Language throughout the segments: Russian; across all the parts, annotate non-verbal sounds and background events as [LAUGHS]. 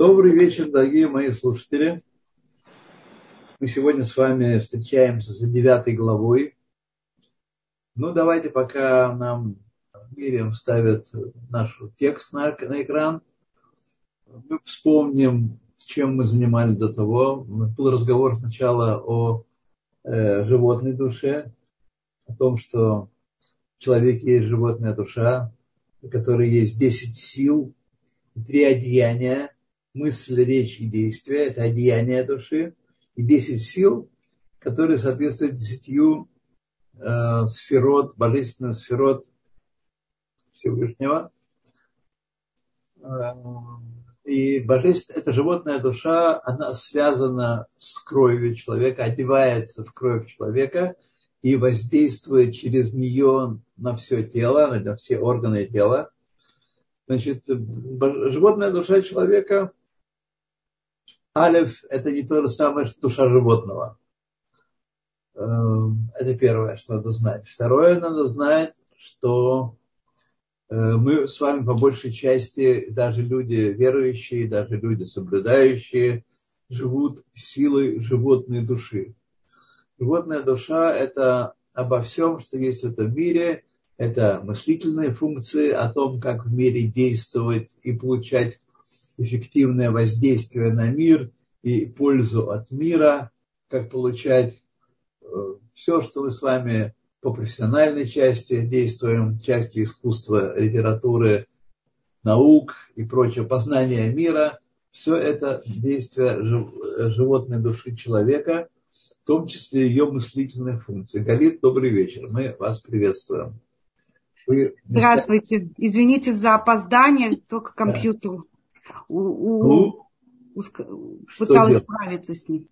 Добрый вечер, дорогие мои слушатели. Мы сегодня с вами встречаемся за девятой главой. Ну, давайте, пока нам Мириам ставит наш текст на, на экран, мы вспомним, чем мы занимались до того. Был разговор сначала о э, животной душе, о том, что в человеке есть животная душа, у которой есть 10 сил, три одеяния – мысль, речь и действие, это одеяние души, и 10 сил, которые соответствуют десятью э, сферот, божественных сферот Всевышнего. Э, и божественная, эта животная душа, она связана с кровью человека, одевается в кровь человека и воздействует через нее на все тело, на все органы тела. Значит, животная душа человека Алиф – это не то же самое, что душа животного. Эм, это первое, что надо знать. Второе, надо знать, что э, мы с вами по большей части, даже люди верующие, даже люди соблюдающие, живут силой животной души. Животная душа – это обо всем, что есть в этом мире, это мыслительные функции о том, как в мире действовать и получать эффективное воздействие на мир и пользу от мира, как получать э, все, что мы с вами по профессиональной части действуем, части искусства, литературы, наук и прочее, познание мира, все это действие животной души человека, в том числе ее мыслительных функций. Галит, добрый вечер, мы вас приветствуем. Вы Здравствуйте. Извините за опоздание, только компьютер у, у, ну, у, пыталась делать? справиться с ним.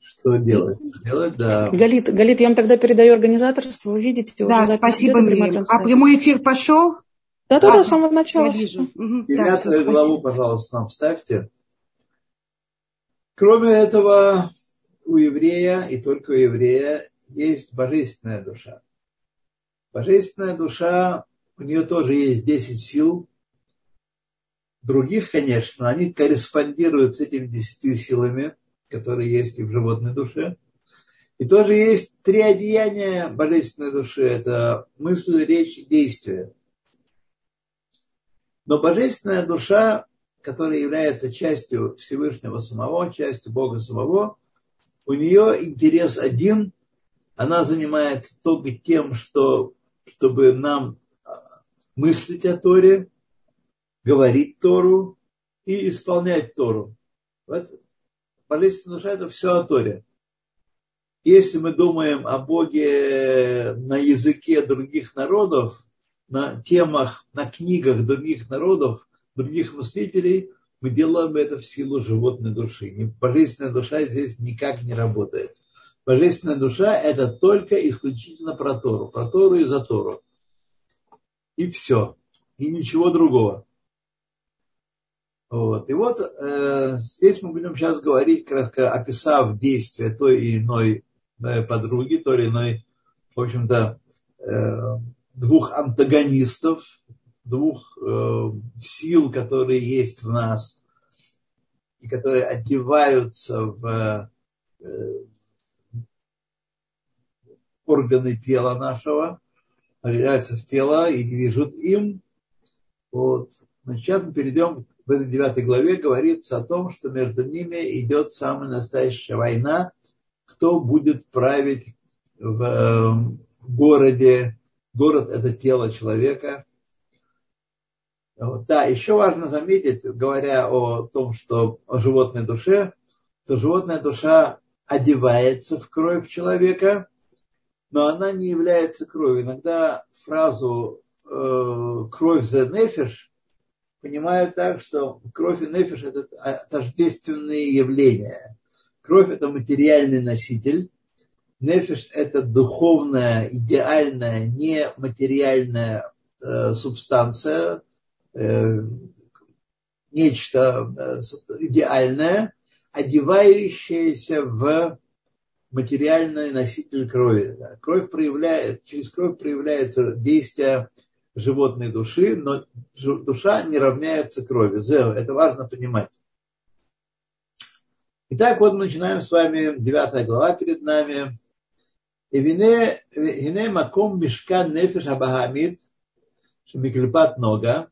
Что делать? делать да. Галит, Галит, я вам тогда передаю организаторство, вы видите. Да, спасибо, Мирим. А прямой эфир пошел? Да, да, да, с самого начала. Я вижу. Девятую да, главу, пожалуйста, нам ставьте. Кроме этого, у еврея и только у еврея есть божественная душа. Божественная душа, у нее тоже есть 10 сил, других, конечно, они корреспондируют с этими десятью силами, которые есть и в животной душе. И тоже есть три одеяния божественной души. Это мысль, речь и действие. Но божественная душа, которая является частью Всевышнего самого, частью Бога самого, у нее интерес один. Она занимается только тем, что, чтобы нам мыслить о Торе, говорить Тору и исполнять Тору. Вот божественная душа – это все о Торе. Если мы думаем о Боге на языке других народов, на темах, на книгах других народов, других мыслителей, мы делаем это в силу животной души. Божественная душа здесь никак не работает. Божественная душа – это только исключительно про Тору. Про Тору и за Тору. И все. И ничего другого. Вот. И вот э, здесь мы будем сейчас говорить, кратко описав действия той или иной э, подруги, той или иной, в общем-то, э, двух антагонистов, двух э, сил, которые есть в нас и которые одеваются в э, органы тела нашего, одеваются в тело и движут им. Вот. Сейчас мы перейдем в этой девятой главе говорится о том, что между ними идет самая настоящая война, кто будет править в э, городе. Город – это тело человека. Да, еще важно заметить, говоря о том, что о животной душе, то животная душа одевается в кровь человека, но она не является кровью. Иногда фразу э, «кровь за нефиш» понимают так, что кровь и нефиш – это тождественные явления. Кровь – это материальный носитель, нефиш – это духовная, идеальная, нематериальная э, субстанция, э, нечто э, идеальное, одевающееся в материальный носитель крови. Кровь проявляет, через кровь проявляется действие животной души, но душа не равняется крови. Зео, это важно понимать. Итак, вот мы начинаем с вами, девятая глава перед нами. И вине маком мешкан нефеш абахамид, шамиклипат нога.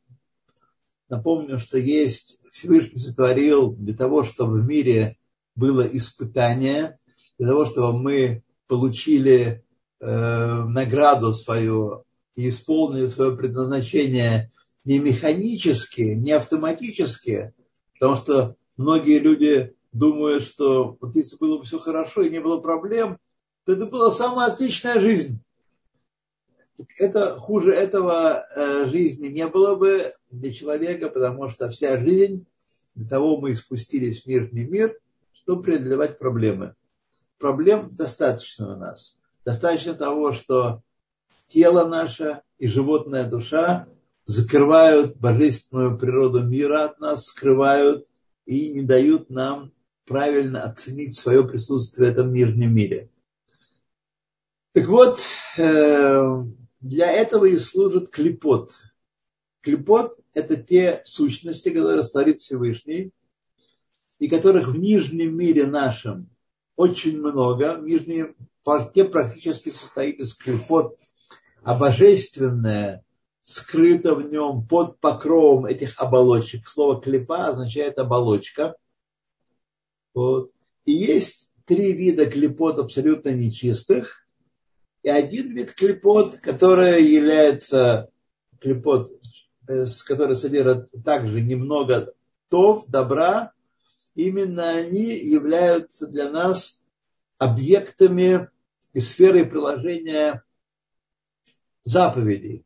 Напомню, что есть, Всевышний сотворил для того, чтобы в мире было испытание, для того, чтобы мы получили э, награду свою и исполнили свое предназначение не механически, не автоматически, потому что многие люди думают, что вот если было бы все хорошо и не было проблем, то это была самая отличная жизнь. Это хуже этого э, жизни не было бы для человека, потому что вся жизнь, для того мы и спустились в мирный мир, чтобы преодолевать проблемы. Проблем достаточно у нас. Достаточно того, что тело наше и животная душа закрывают божественную природу мира от нас, скрывают и не дают нам правильно оценить свое присутствие в этом мирном мире. Так вот, э, для этого и служит клепот. Клепот – это те сущности, которые створит Всевышний, и которых в нижнем мире нашем очень много. В нижнем парте практически состоит из клепот а божественное скрыто в нем под покровом этих оболочек. Слово клепа означает оболочка. Вот. И есть три вида клепот абсолютно нечистых, и один вид клепот, который является клепот, э, который содержит также немного тов, добра, именно они являются для нас объектами и сферой приложения заповедей.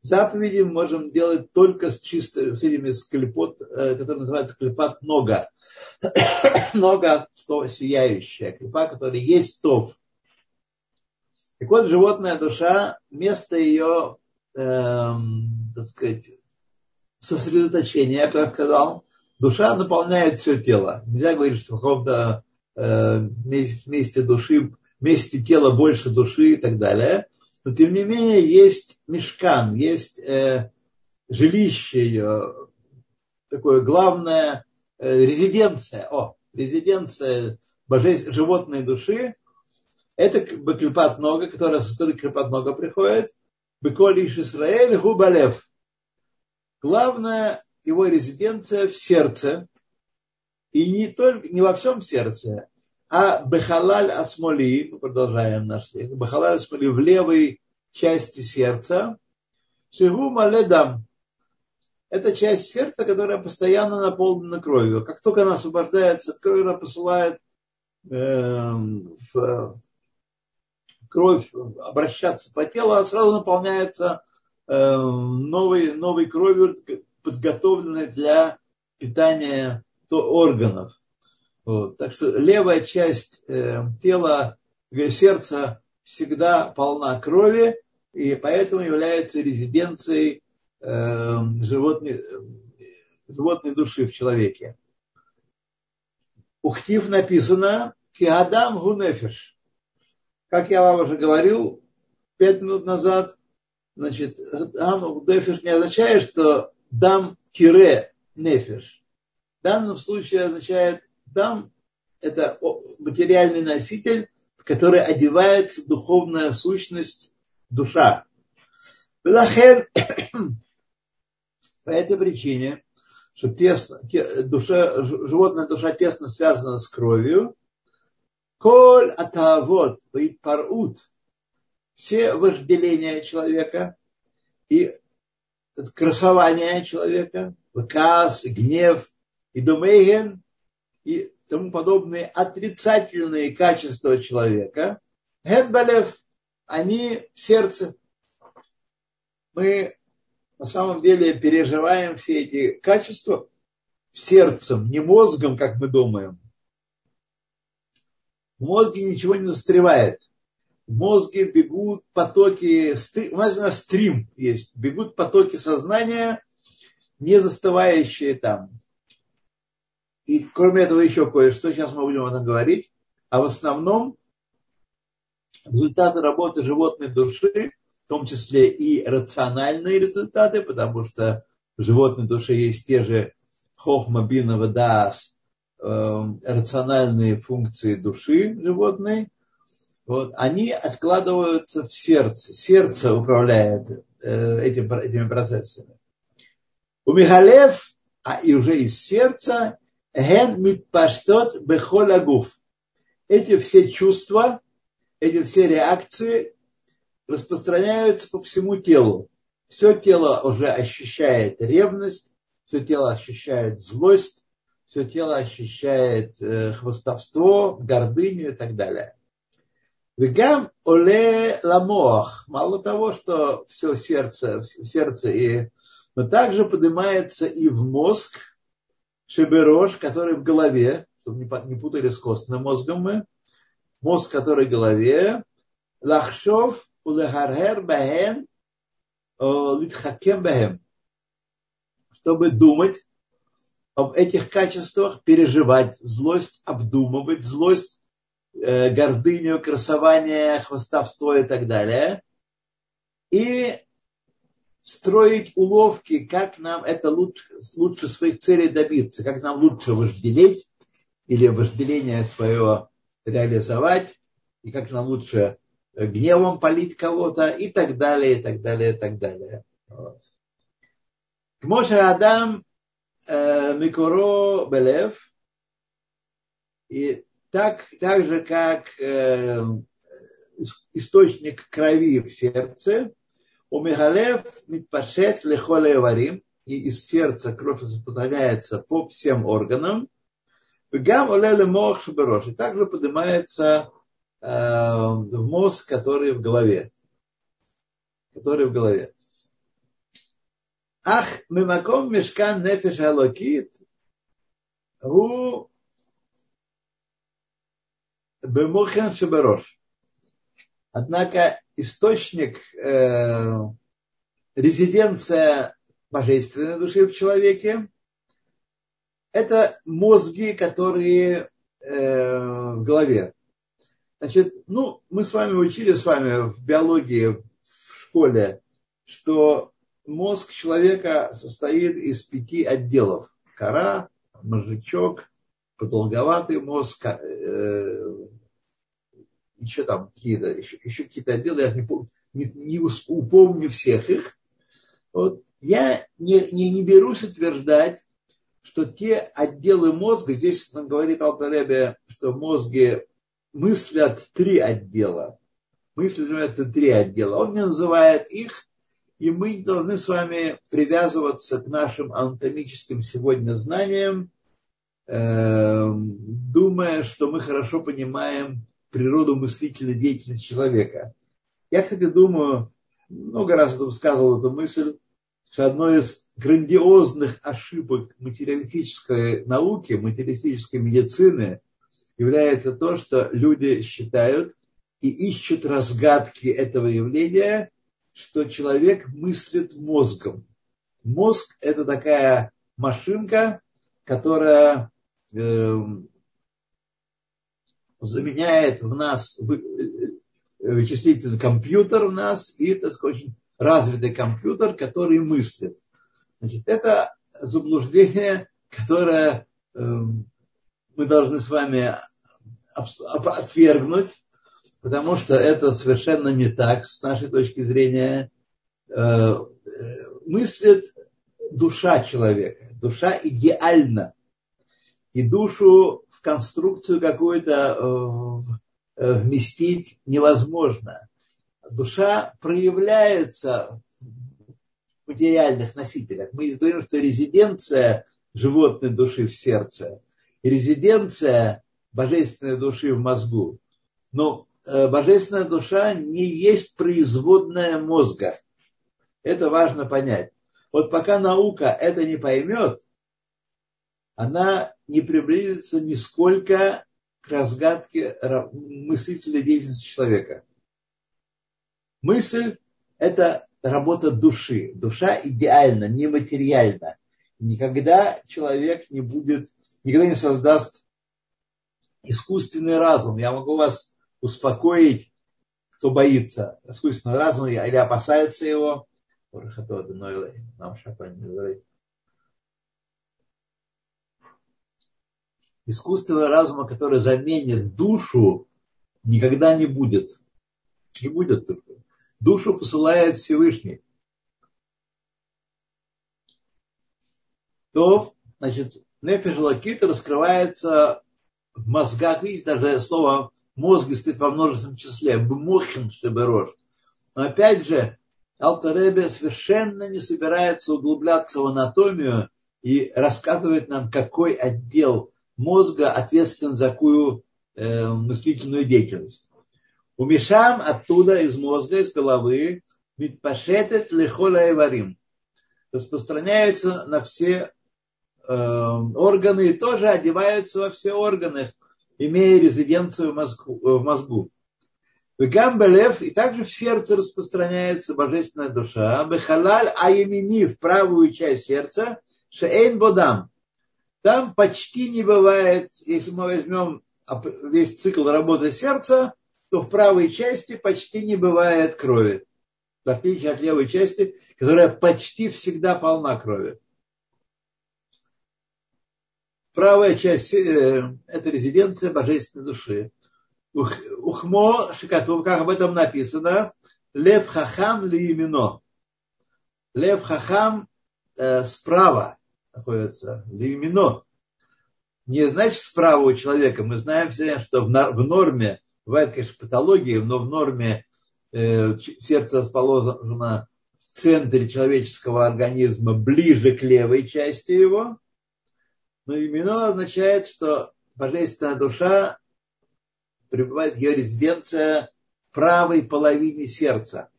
Заповеди мы можем делать только с чисто, с этими склепот, э, которые называются клепат нога. [COUGHS] нога, слово сияющая, клепа, которая есть тов. Так вот, животная душа, место ее, эм, так сказать, сосредоточения, я бы сказал, душа наполняет все тело. Нельзя говорить, что в каком-то э, месте души, месте тела больше души и так далее но тем не менее есть мешкан, есть э, жилище ее, такое главное, э, резиденция, о, резиденция божественной животной души, это Баклипат Нога, которая со стороны Клипат Нога приходит, Беколи Исраэль Губалев. Главная его резиденция в сердце, и не только не во всем сердце, а Бехалаль Асмоли, мы продолжаем наш стих, Бехалаль Асмоли в левой части сердца, Шигу Маледам, это часть сердца, которая постоянно наполнена кровью. Как только она освобождается от крови, она посылает э, в кровь обращаться по телу, она сразу наполняется э, новой, новой кровью, подготовленной для питания то органов. Вот. Так что левая часть э, тела, сердца всегда полна крови, и поэтому является резиденцией э, животной, животной души в человеке. У Хтив написано «Киадам гунефеш». Как я вам уже говорил пять минут назад, значит, «Дам гунефеш» не означает, что «дам тире нефеш». В данном случае означает там это материальный носитель, в который одевается духовная сущность, душа. [COUGHS] по этой причине, что тесно, душа, животная душа тесно связана с кровью, коль атавот парут, все вожделения человека и красование человека, выказ, гнев и думейген, и тому подобные отрицательные качества человека, Гедбалев, они в сердце. Мы на самом деле переживаем все эти качества сердцем, не мозгом, как мы думаем. В мозге ничего не застревает. В мозге бегут потоки, у нас у нас стрим есть, бегут потоки сознания, не застывающие там. И кроме этого еще кое-что, сейчас мы будем об этом говорить. А в основном результаты работы животной души в том числе и рациональные результаты, потому что в животной душе есть те же хохма, бина, вадаас, э, рациональные функции души животной, вот, они откладываются в сердце. Сердце управляет э, этим, этими процессами. У Михалев, а и уже из сердца, ген митпаштот бехолагуф. Эти все чувства, эти все реакции распространяются по всему телу. Все тело уже ощущает ревность, все тело ощущает злость, все тело ощущает э, хвостовство, гордыню и так далее. Вегам оле ламох. Мало того, что все сердце, в сердце и но также поднимается и в мозг, шеберош, который в голове, чтобы не путали с костным мозгом мы, мозг, который в голове, лахшов улехархер бахен литхакем бахем, чтобы думать об этих качествах, переживать злость, обдумывать злость, э, гордыню, красование, хвостовство и так далее. И строить уловки, как нам это лучше, лучше своих целей добиться, как нам лучше вожделеть или вожделение свое реализовать, и как нам лучше гневом полить кого-то и так далее, и так далее, и так далее. Вот. Моше Адам э, Микуро Белев, и так, так же, как э, источник крови в сердце, у Мегалев Митпашет Лехоле Варим, и из сердца кровь распространяется по всем органам. Гам Олеле Мох Шаберош, и также поднимается э, в мозг, который в голове. Который в голове. Ах, мимаком мешкан нефиш алокит, у бемохен шеберош. Однако источник, э, резиденция божественной души в человеке, это мозги, которые э, в голове. Значит, ну, мы с вами учили с вами в биологии в школе, что мозг человека состоит из пяти отделов. Кора, мозжечок, продолговатый мозг, э, еще там какие-то, еще, еще какие-то отделы, я не, не, не упомню всех их. Вот. Я не, не, не берусь утверждать, что те отделы мозга, здесь он говорит Алтаребе, что мозги мыслят три отдела. Мысли это три отдела. Он не называет их, и мы должны с вами привязываться к нашим анатомическим сегодня знаниям, э, думая, что мы хорошо понимаем природу мыслительной деятельности человека. Я, кстати, думаю, много раз высказывал эту мысль, что одной из грандиозных ошибок материалистической науки, материалистической медицины является то, что люди считают и ищут разгадки этого явления, что человек мыслит мозгом. Мозг – это такая машинка, которая э, заменяет в нас э, вычислительный компьютер в нас и, так очень развитый компьютер, который мыслит. Значит, это заблуждение, которое э, мы должны с вами отвергнуть, потому что это совершенно не так с нашей точки зрения. Э, мыслит душа человека. Душа идеальна. И душу в конструкцию какую-то э, э, вместить невозможно. Душа проявляется в материальных носителях. Мы говорим, что резиденция животной души в сердце, резиденция божественной души в мозгу. Но э, божественная душа не есть производная мозга. Это важно понять. Вот пока наука это не поймет, она не приблизится нисколько к разгадке мыслительной деятельности человека. Мысль – это работа души. Душа идеальна, нематериальна. Никогда человек не будет, никогда не создаст искусственный разум. Я могу вас успокоить кто боится искусственного разума или опасается его. Искусственного разума, который заменит душу, никогда не будет. Не будет такого. Душу посылает Всевышний. То, значит, нефиш лакит раскрывается в мозгах, видите, даже слово мозг стоит во множественном числе, бмухин шеберош. Но опять же, Алтаребе совершенно не собирается углубляться в анатомию и рассказывает нам, какой отдел мозга ответственен за какую э, мыслительную деятельность. У Мишам оттуда, из мозга, из головы, митпашетет лехола эварим. Распространяется на все э, органы и тоже одеваются во все органы, имея резиденцию в мозгу. В мозгу. И также в сердце распространяется божественная душа. Бехалаль аемини, в правую часть сердца, шеэйн бодам. Там почти не бывает, если мы возьмем весь цикл работы сердца, то в правой части почти не бывает крови. В отличие от левой части, которая почти всегда полна крови. Правая часть э, – это резиденция божественной души. Ухмо, как об этом написано, лев хахам ли имено. Лев хахам э, справа находится, ли имено. Не значит справа у человека. Мы знаем все, что в норме Бывает, конечно, патология, но в норме э, сердце расположено в центре человеческого организма, ближе к левой части его. Но именно означает, что божественная душа пребывает ее резиденция в правой половине сердца.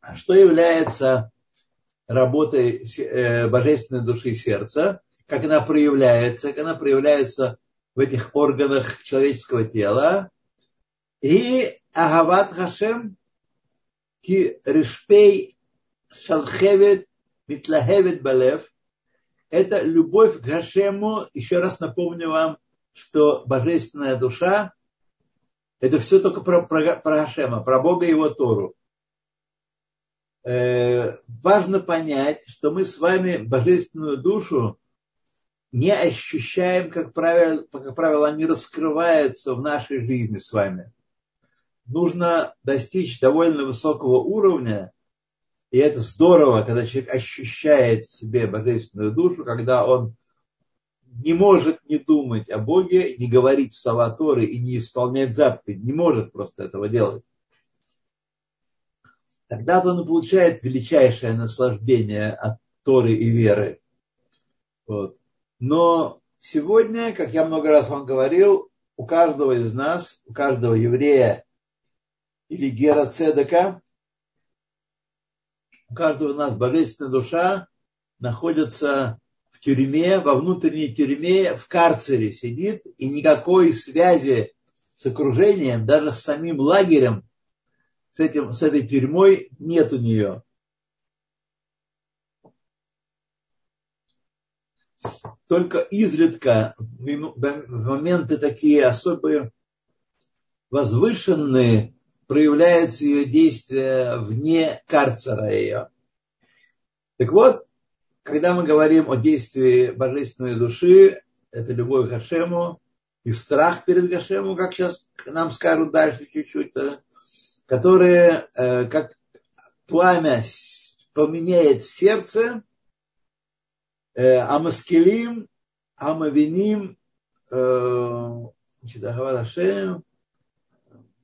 А что является работой э, божественной души сердца? Как она проявляется? Как она проявляется в этих органах человеческого тела. И Агават Хашем ки решпей шалхевет митлахевет балев. Это любовь к Хашему. Еще раз напомню вам, что божественная душа это все только про, про, про Хашема, про Бога и его Тору. Э, важно понять, что мы с вами божественную душу не ощущаем, как правило, как правило, они раскрываются в нашей жизни с вами. Нужно достичь довольно высокого уровня, и это здорово, когда человек ощущает в себе божественную душу, когда он не может не думать о Боге, не говорить слова Торы и не исполнять заповедь, не может просто этого делать. Тогда-то он получает величайшее наслаждение от Торы и веры. Вот. Но сегодня, как я много раз вам говорил, у каждого из нас, у каждого еврея или гера цедека, у каждого из нас божественная душа находится в тюрьме, во внутренней тюрьме, в карцере сидит, и никакой связи с окружением, даже с самим лагерем, с, этим, с этой тюрьмой нет у нее. только изредка, моменты такие особые, возвышенные, проявляется ее действие вне карцера ее. Так вот, когда мы говорим о действии божественной души, это любовь к Хашему и страх перед Хашему, как сейчас нам скажут дальше чуть-чуть, которые, э, как пламя поменяет в сердце, э, амаскелим, амавиним, э,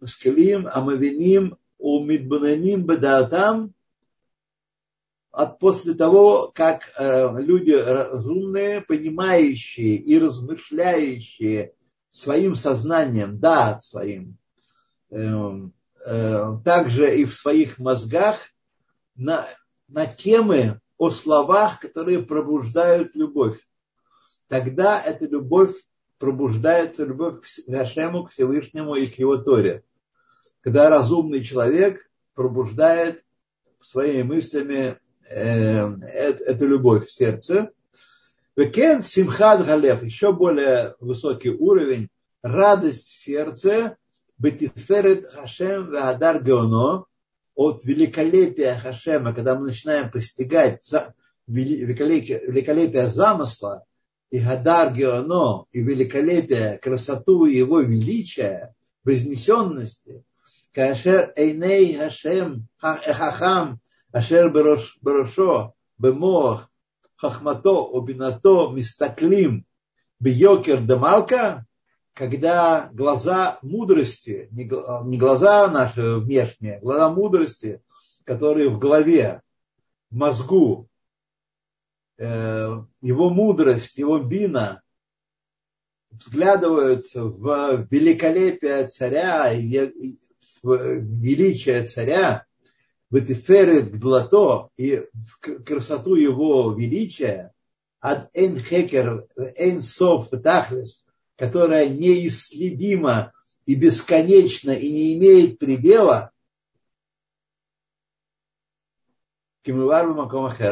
амаскелим, амавиним, умидбананим, бадаатам, от после того, как люди разумные, понимающие и размышляющие своим сознанием, да, своим, эм, также и в своих мозгах на, на темы, о словах, которые пробуждают любовь. Тогда эта любовь пробуждается, любовь к Гашему, к Всевышнему и к его Торе. Когда разумный человек пробуждает своими мыслями э, эту любовь в сердце. Векен Симхад Галев, еще более высокий уровень, радость в сердце, Бетиферет Хашем Вадар Геоно. От великолепия Хашема, когда мы начинаем постигать великолепие, замысла, и Гадар Геоно, и великолепие, красоту его величия, вознесенности, Кашер Эйней Хашем Хахам Ашер Барошо Бемох Хахмато Обинато Мистаклим Бьокер Дамалка, когда глаза мудрости, не глаза наши внешние, глаза мудрости, которые в голове, в мозгу, э, его мудрость, его бина взглядываются в великолепие царя, в величие царя, в Этиферет Блато и в красоту его величия, от Эн Хекер, Эн Соф Тахлес, которая неисследима и бесконечна и не имеет предела,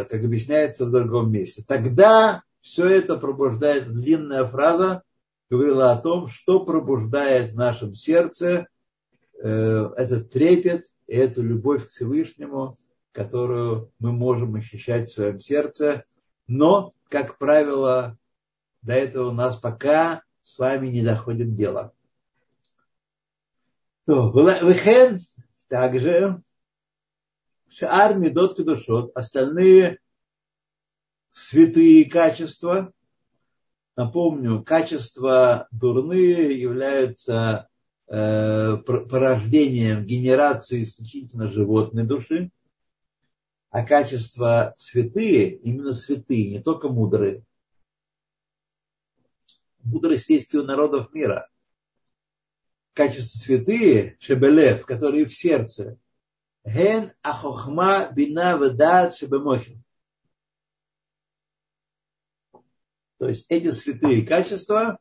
как объясняется в другом месте. Тогда все это пробуждает, длинная фраза говорила о том, что пробуждает в нашем сердце э, этот трепет и эту любовь к Всевышнему, которую мы можем ощущать в своем сердце. Но, как правило, до этого у нас пока с вами не доходит дело. То, Вехен также Шаар Медот Кедушот, остальные святые качества, напомню, качества дурные являются э, порождением генерации исключительно животной души, а качества святые, именно святые, не только мудрые, мудрость есть у народов мира. Качества святые, шебелев, которые в сердце, ген ахохма бина ведат шебемохим. То есть эти святые качества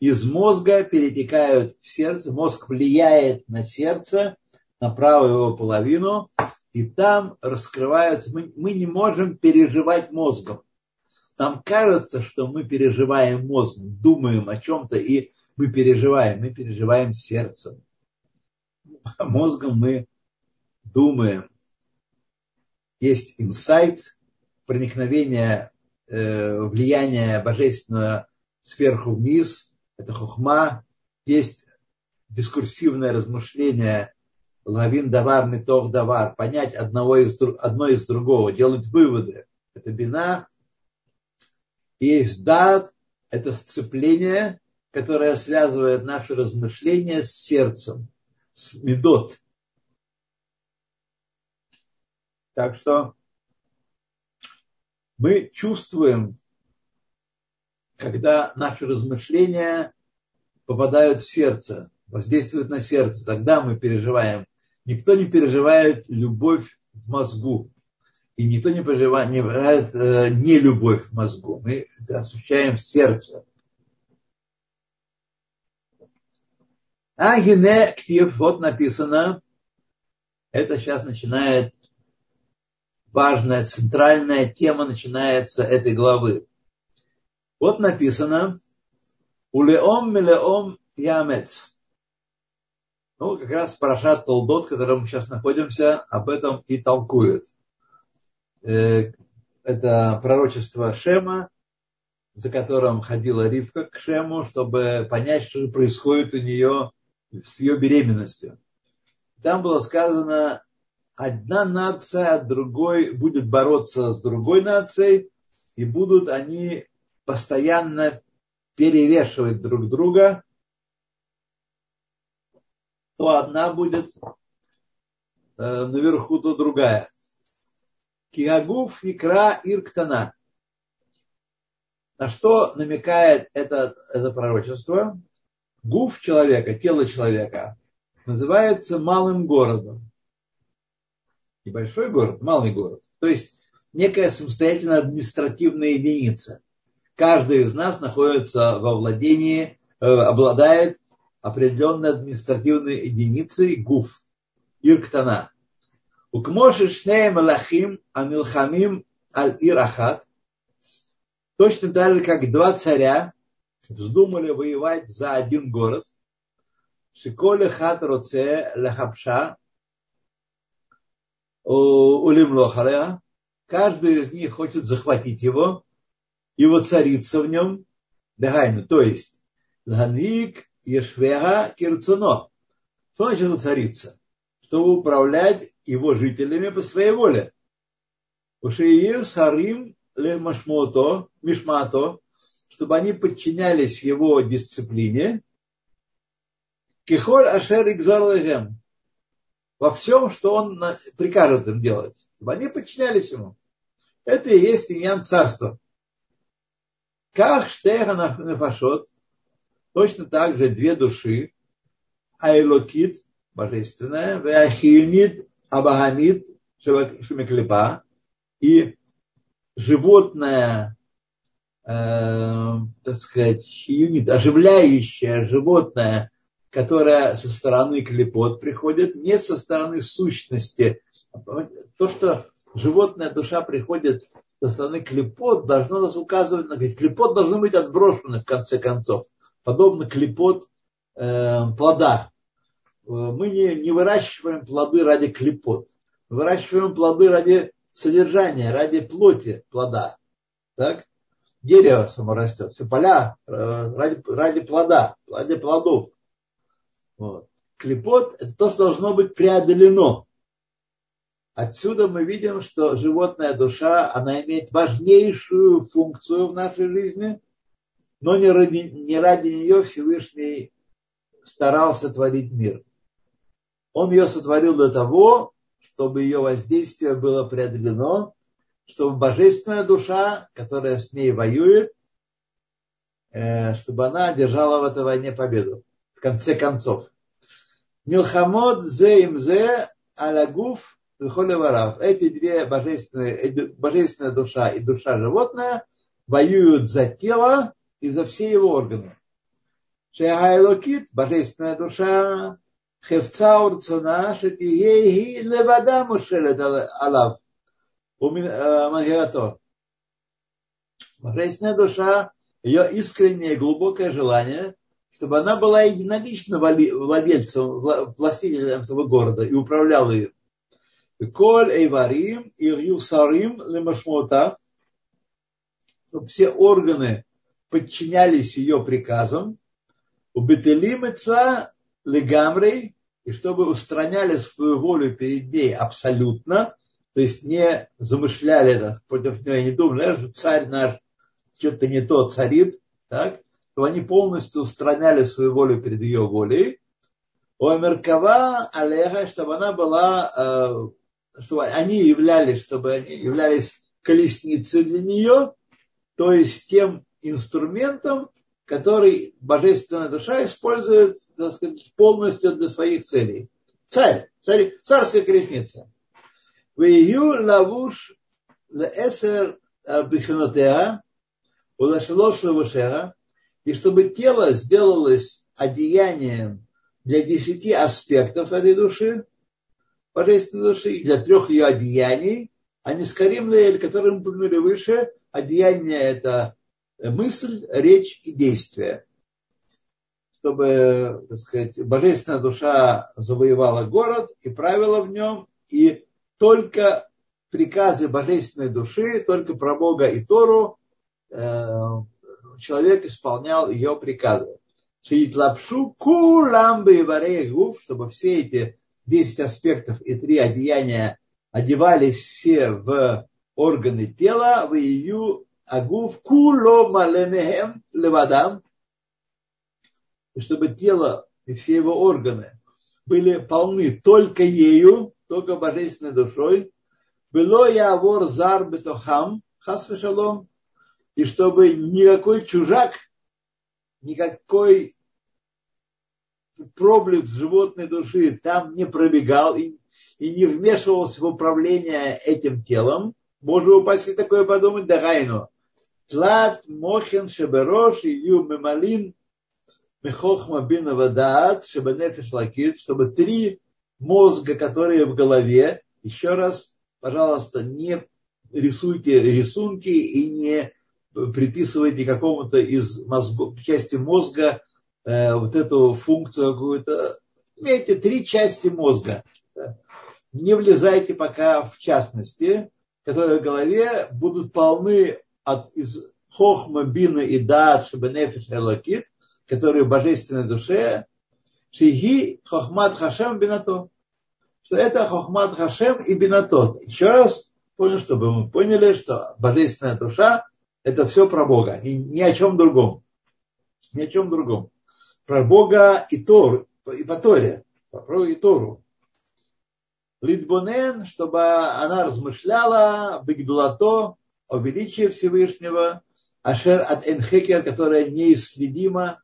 из мозга перетекают в сердце, мозг влияет на сердце, на правую его половину, и там раскрываются, мы, мы не можем переживать мозгом. Нам кажется, что мы переживаем мозгом, думаем о чем-то, и мы переживаем, мы переживаем сердцем. [LAUGHS] Мозгом мы думаем. Есть инсайт, проникновение, э, влияние божественного сверху вниз, это хухма, есть дискурсивное размышление лавин давар, метов давар, понять одного из, одно из другого, делать выводы. Это бина, есть дат, это сцепление, которое связывает наши размышления с сердцем, с медот. Так что мы чувствуем, когда наши размышления попадают в сердце, воздействуют на сердце, тогда мы переживаем. Никто не переживает любовь в мозгу. И никто не проживает, не проживает э, не любовь в мозгу. Мы это в сердце. А ктив, вот написано, это сейчас начинает важная, центральная тема начинается этой главы. Вот написано, улеом милеом ямец. Ну, как раз Парашат Толдот, в котором мы сейчас находимся, об этом и толкует. Э, это пророчество Шема, за которым ходила Ривка к Шему, чтобы понять, что же происходит у нее с ее беременностью. Там было сказано, одна нация от другой будет бороться с другой нацией, и будут они постоянно перевешивать друг друга, то одна будет э, наверху, то другая. Киагуф икра ирктана. На что намекает это, это пророчество? Гуф человека, тело человека, называется малым городом. Небольшой город, малый город. То есть некая самостоятельная административная единица. Каждый из нас находится во владении, э, обладает определенной административной единицей ГУФ, Ирктана. Укмоши шней малахим амилхамим аль ирахат. Точно так же, как два царя вздумали воевать за один город. Шиколе хат роце лехапша улим лохалеа. Каждый из них хочет захватить его и воцариться в нем. Дагайну, то есть, ланик ешвега кирцуно. Что значит воцариться? Чтобы управлять его жителями по своей воле. Ушиир сарим ле машмото, мишмато, чтобы они подчинялись его дисциплине. Кихоль ашер игзар во всем, что он прикажет им делать, чтобы они подчинялись ему. Это и есть иньян царства. Как штеха нафашот, точно так же две души, айлокит, божественная, веахильнит, абаганит, шемеклепа, и животное, э, так сказать, юнит, оживляющее животное, которое со стороны клепот приходит, не со стороны сущности. То, что животная душа приходит со стороны клепот, должно нас указывать на клепот должно быть отброшено в конце концов, подобно клепот э, плода. Мы не, не выращиваем плоды ради клепот, мы выращиваем плоды ради содержания, ради плоти плода. Так? Дерево само растет, все поля э, ради, ради плода, ради плодов. Вот. Клепот – это то, что должно быть преодолено. Отсюда мы видим, что животная душа, она имеет важнейшую функцию в нашей жизни, но не ради, не ради нее Всевышний старался творить мир. Он ее сотворил для того, чтобы ее воздействие было преодолено, чтобы божественная душа, которая с ней воюет, э, чтобы она одержала в этой войне победу. В конце концов. Милхамод зе им зе алагуф. Эти две божественные, божественная душа и душа животное воюют за тело и за все его органы. Шехайлокит, божественная душа, חפצה ורצונה שתהיה היא לבדה מושלת עליו ומנהיגתו. Божественная душа, ее искреннее глубокое желание, чтобы она была единолично владельцем, властителем этого города и управляла им. Коль эйварим и юсарим лемашмота, чтобы все органы подчинялись ее приказам, убетелим легамрей, и чтобы устраняли свою волю перед ней абсолютно, то есть не замышляли это против нее, не думали, что царь наш что-то не то царит, так, то они полностью устраняли свою волю перед ее волей. У Амеркава Алеха, чтобы она была, э, чтобы они являлись, чтобы они являлись колесницей для нее, то есть тем инструментом, который божественная душа использует так сказать, полностью для своих целей. Царь, царь царская колесница. Вию лавуш леэсер биханотеа, улашлош лавушера, и чтобы тело сделалось одеянием для десяти аспектов этой души, божественной души, и для трех ее одеяний, а не скорим леэль, которые мы упомянули выше, одеяние это мысль, речь и действие. Чтобы, так сказать, божественная душа завоевала город и правила в нем, и только приказы божественной души, только про Бога и Тору э, человек исполнял ее приказы. Шиитлапшу куламбы и гуф, чтобы все эти 10 аспектов и три одеяния одевались все в органы тела, в ее агуф куло малемехем левадам, и чтобы тело и все его органы были полны только ею, только божественной душой, было я вор зар бетохам, хас шалом, и чтобы никакой чужак, никакой проблеск животной души там не пробегал и, и не вмешивался в управление этим телом. Можно упасть такое подумать, да гайну. תלת מוחין שבראש יהיו ממולאים מחכמה בינה ודעת שבנפש האלקית, чтобы три мозга, которые в голове, еще раз, пожалуйста, не рисуйте рисунки и не приписывайте какому-то из мозгов, части мозга э, вот эту функцию какую-то. Имейте три части мозга. Не влезайте пока в частности, которые в голове будут полны от, из хохма, бина и дат, шабенефиш элокит, которые в божественной душе, шиги хохмат хашем бинато. Что это хохмат хашем и бинатот. Еще раз понял, чтобы мы поняли, что божественная душа это все про Бога и ни о чем другом. Ни о чем другом. Про Бога и Тор, и по Торе, про и Тору. Литбонен, чтобы она размышляла, бигдулато, о величии Всевышнего, ашер от энхекер, которая неисследима,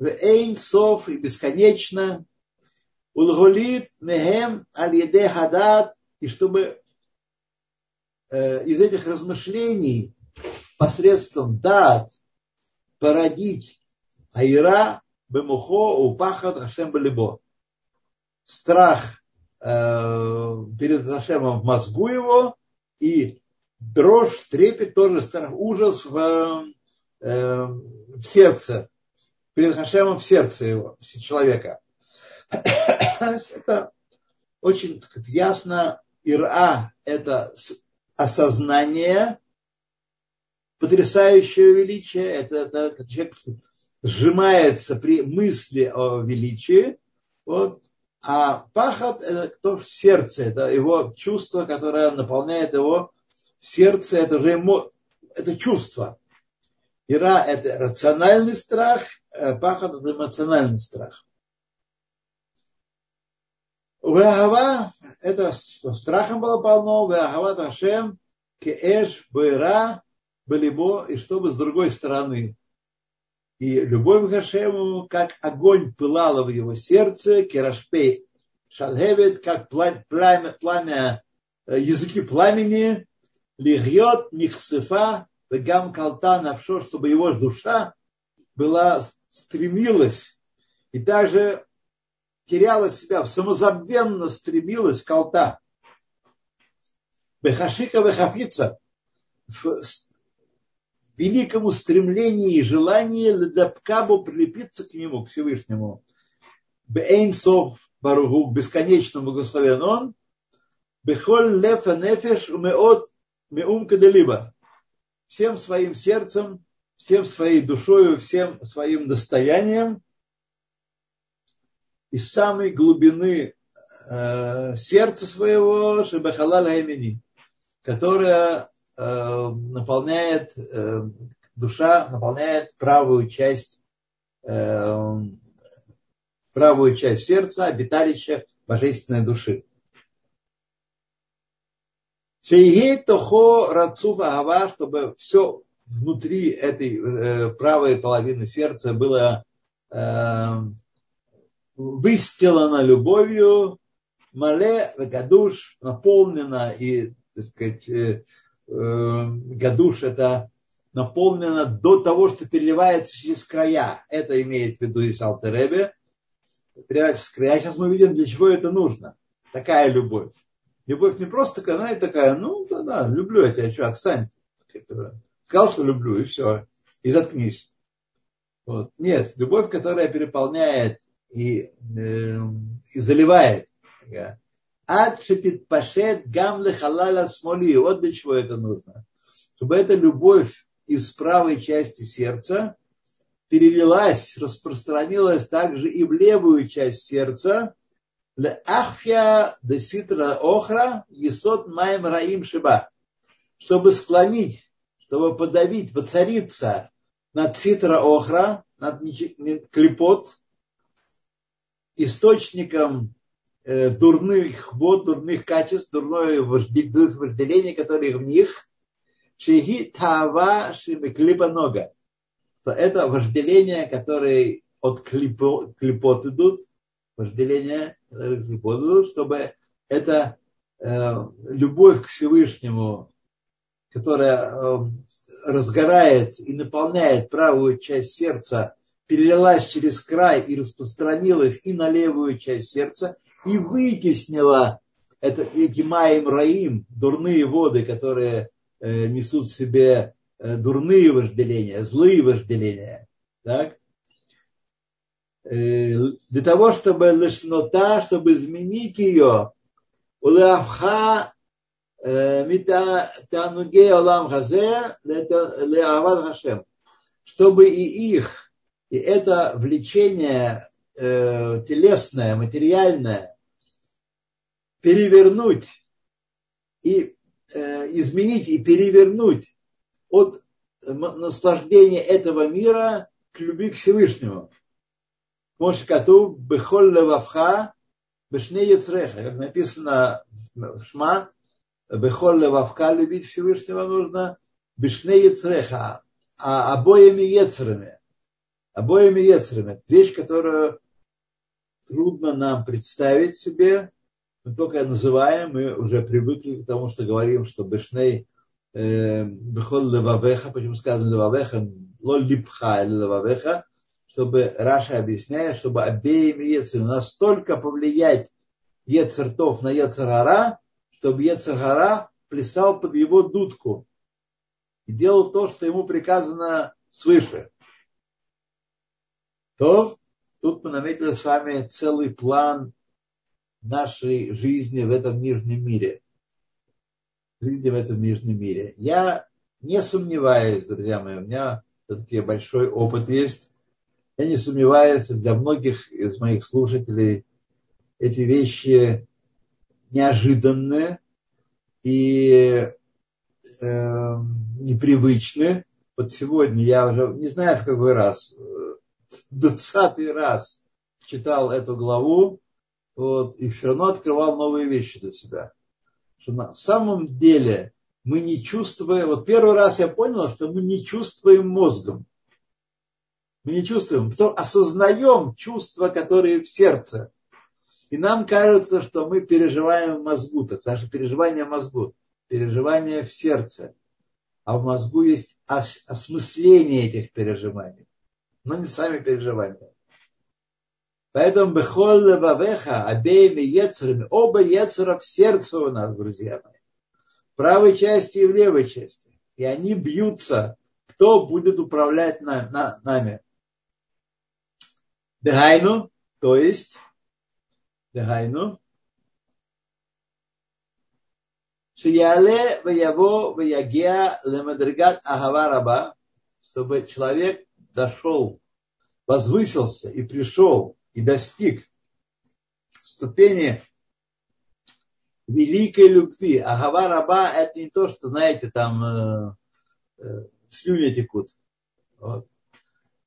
эйн сов и бесконечно, улголит мехем аль еде хадат, и чтобы э, из этих размышлений посредством дат породить айра бемухо упахат хашем балибо. Страх э, перед Хашемом в мозгу его и дрожь, трепет тоже, страх, ужас в, э, в сердце, перед Хашемом в сердце его, человека. Это очень ясно. Ира – это осознание потрясающего величия. Это, это человек сжимается при мысли о величии. Вот. А пахот – это кто в сердце, это его чувство, которое наполняет его сердце, это же ему, это чувство. Ира – это рациональный страх, пахот – это эмоциональный страх. Веагава – это страхом было полно, веагава Ташем, кеэш, бэра, балибо, и чтобы с другой стороны. И любовь к Хашему, как огонь пылала в его сердце, керашпей шалхевет, как пламя, пламя, э, языки пламени, лигьет нихсыфа, гам калта навшо, чтобы его душа была, стремилась и даже теряла себя, самозабвенно стремилась к алта. Бехашика бехафица, в великому стремлении и желании Ледапкабу прилепиться к нему, к Всевышнему. Бейнсов Баругу, бесконечному благословен он, Бехоль лефа нефеш умеот меум каделиба. Всем своим сердцем, всем своей душою, всем своим достоянием из самой глубины э, сердца своего Шебахалал Амини, которая Э, наполняет, э, душа наполняет правую часть, э, правую часть сердца, обиталища божественной души. Шейгей тохо рацува чтобы все внутри этой правой половины сердца было выстелано любовью, мале гадуш, наполнено и, так сказать, Э, гадуш это наполнено до того, что переливается через края. Это имеет в виду и Салтеребе. Переливается через края. Сейчас мы видим, для чего это нужно. Такая любовь. Любовь не просто такая, она и такая, ну да, да, люблю я тебя, что, отстань. Сказал, что люблю, и все. И заткнись. Вот. Нет, любовь, которая переполняет и, э, и заливает. Ад шепит пашет гам лехалала смоли. Вот для чего это нужно. Чтобы эта любовь из правой части сердца перелилась, распространилась также и в левую часть сердца. Ахфия де ситра охра есот маем раим шиба. Чтобы склонить, чтобы подавить, воцариться над ситра охра, над клепот, источником Э, дурных вод, дурных качеств, дурное вожделение, которое в них, шиги тава клипа нога. То это вожделение, которое от клипо, клипот идут, вожделение, которые клипот идут, чтобы это э, любовь к Всевышнему, которая э, разгорает и наполняет правую часть сердца, перелилась через край и распространилась и на левую часть сердца, и вытеснила это, эти маем раим, дурные воды, которые э, несут в себе э, дурные вожделения, злые вожделения. Так? для того, чтобы лишнота, чтобы изменить ее, улавха мита тануге олам хазе леават хашем, чтобы и их, и это влечение э, телесное, материальное, перевернуть и э, изменить и перевернуть от наслаждения этого мира к любви к Всевышнему. Моше Кату Бехоль Левавха Бешне Яцреха. Как написано в Шма, Бехоль Левавха любить Всевышнего нужно Бешне Яцреха, а обоими Ецерами. Обоими Ецерами. Вещь, которую трудно нам представить себе, мы только называем, мы уже привыкли к тому, что говорим, что Бешней Бехол Левавеха, почему сказано Левавеха, Ло Липха или Левавеха, чтобы Раша объясняет, чтобы обеими Ецерами настолько повлиять Ецертов на Ецергара, чтобы Ецергара плясал под его дудку и делал то, что ему приказано свыше. То тут мы наметили с вами целый план нашей жизни в этом нижнем мире. Жизни в этом нижнем мире. Я не сомневаюсь, друзья мои, у меня все-таки большой опыт есть я не сомневаюсь, для многих из моих слушателей эти вещи неожиданные и э, непривычны. Вот сегодня я уже не знаю в какой раз, двадцатый раз читал эту главу, вот, и все равно открывал новые вещи для себя. Что на самом деле мы не чувствуем, вот первый раз я понял, что мы не чувствуем мозгом. Мы не чувствуем, потом осознаем чувства, которые в сердце. И нам кажется, что мы переживаем в мозгу. Так наше переживание в мозгу, переживание в сердце. А в мозгу есть осмысление этих переживаний. Но не сами переживания. Поэтому бехол левавеха, обеими ецерами, оба ецера в сердце у нас, друзья мои. В правой части и в левой части. И они бьются, кто будет управлять нами. Дехайну, то есть, Дехайну, Шияле ваяво ваягеа лемадригат ахава раба, чтобы человек дошел, возвысился и пришел и достиг ступени великой любви. Ахава раба это не то, что, знаете, там э, э, слюни текут. Вот.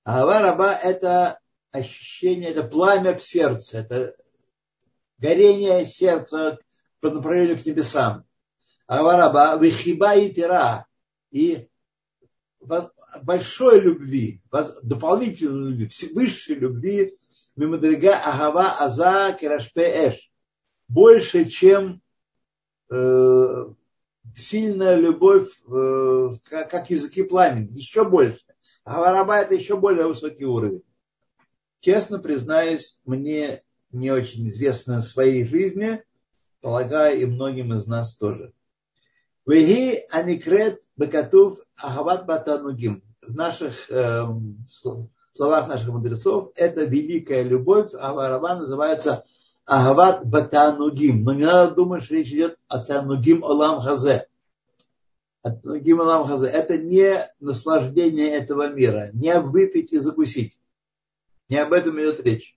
Ахава раба это ощущение, это пламя в сердце, это горение сердца по направлению к небесам. Авараба, вихиба и тира. И большой любви, дополнительной любви, высшей любви, мимадрига агава аза керашпе эш. Больше, чем э, сильная любовь, э, как, как языки пламени. Еще больше. Авараба это еще более высокий уровень честно признаюсь, мне не очень известно о своей жизни, полагаю, и многим из нас тоже. Веги аникрет бекатув агават батанугим. В наших э, словах наших мудрецов это великая любовь, а Варава называется агават батанугим. Но не надо думать, что речь идет о танугим олам хазе. Танугим олам хазе. Это не наслаждение этого мира, не выпить и закусить. Не об этом идет речь.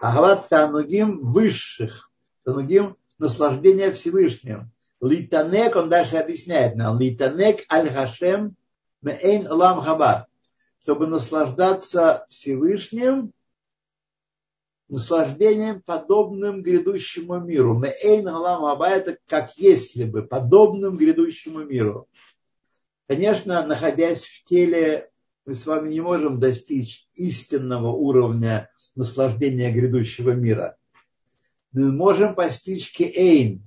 Ахват Танугим высших. Танугим наслаждение Всевышним. Литанек, он дальше объясняет нам, Литанек аль-Хашем меэйн лам хаба. Чтобы наслаждаться Всевышним, наслаждением, подобным грядущему миру. Меэйн лам хаба это как если бы, подобным грядущему миру. Конечно, находясь в теле мы с вами не можем достичь истинного уровня наслаждения грядущего мира. Мы можем постичь кеэйн.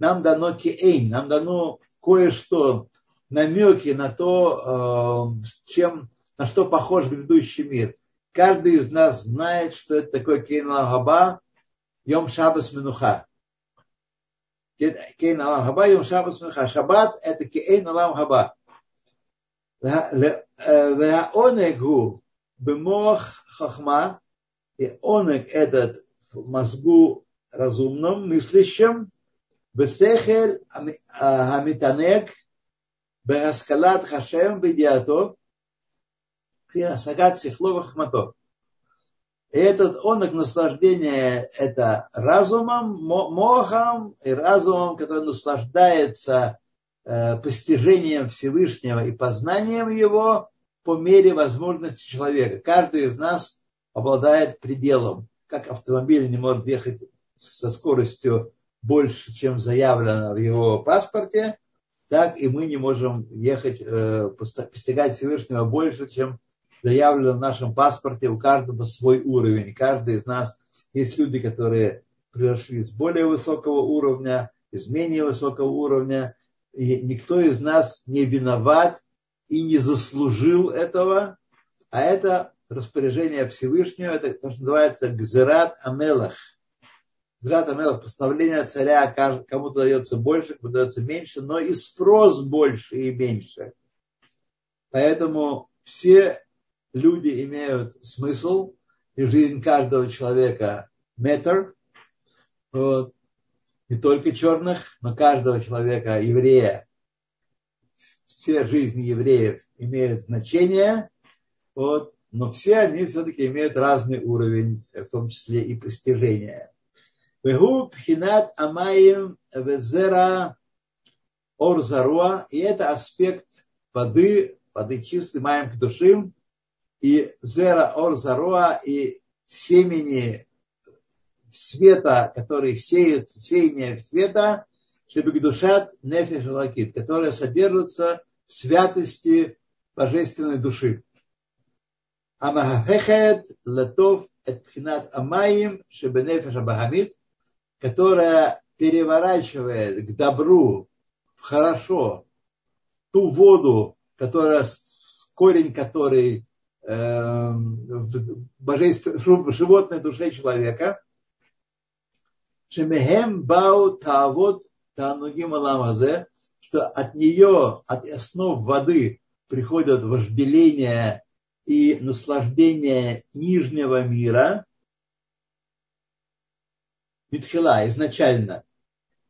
Нам дано кеэйн, нам дано кое-что, намеки на то, э, чем, на что похож грядущий мир. Каждый из нас знает, что это такое кейн габа, йом шабас минуха. Кейн габа, йом шабас минуха. Шаббат это кейн алам хаба. והעונג הוא במוח חכמה И он этот в мозгу разумном, мыслящем, бесехель хамитанек, בהשכלת Хашем בידיעתו, и השגת сихло хмато. И этот онок наслаждение это разумом, мохом и разумом, который наслаждается э, постижением Всевышнего и познанием его по мере возможности человека. Каждый из нас обладает пределом. Как автомобиль не может ехать со скоростью больше, чем заявлено в его паспорте, так и мы не можем ехать, э, постигать Всевышнего больше, чем заявлено в нашем паспорте, у каждого свой уровень. Каждый из нас есть люди, которые пришли с более высокого уровня, из менее высокого уровня, никто из нас не виноват и не заслужил этого, а это распоряжение Всевышнего, это то, что называется Гзерат Амелах. Гзерат Амелах, постановление царя, кому-то дается больше, кому-то дается меньше, но и спрос больше и меньше. Поэтому все люди имеют смысл, и жизнь каждого человека метр, вот, не только черных, но каждого человека, еврея, все жизни евреев имеют значение, вот, но все они все-таки имеют разный уровень, в том числе и постижения. Вегу пхинат амаим везера орзаруа, и это аспект воды, воды чистой, маем к душим, и зера ор зароа, и семени света, которые сеются, сеяние света, שבקדושת נפש האלקית, которые содержатся в святости божественной души. המהפכת לטוב את בחינת המים שבנפש הבהמית, которая переворачивает к добру, в хорошо, ту воду, которая, корень которой в животной душе человека, Шемехем бау таавот танугим аламазе, что от нее, от основ воды приходят вожделение и наслаждение нижнего мира, Митхила изначально,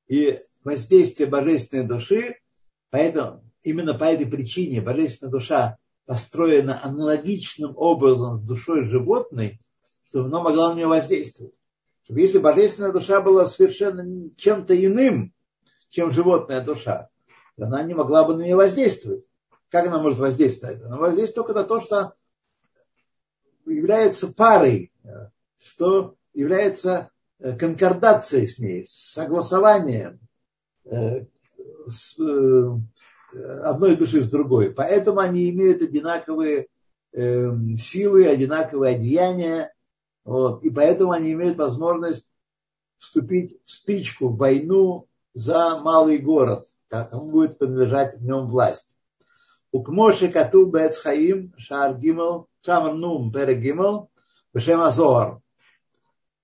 и воздействие божественной души, поэтому именно по этой причине божественная душа построена аналогичным образом с душой животной, чтобы она могла на нее воздействовать. Чтобы если божественная душа была совершенно чем-то иным, чем животная душа, то она не могла бы на нее воздействовать. Как она может воздействовать? Она воздействует только на то, что является парой, что является э, конкордацией с ней, согласованием, э, э, одной души с другой. Поэтому они имеют одинаковые э, силы, одинаковые одеяния. Вот, и поэтому они имеют возможность вступить в стычку, в войну за малый город, кому будет принадлежать в нем власть. У Кмоши Кату Бецхаим Шар Гимел Шамар Нум Пере Гимел Бешем Азор.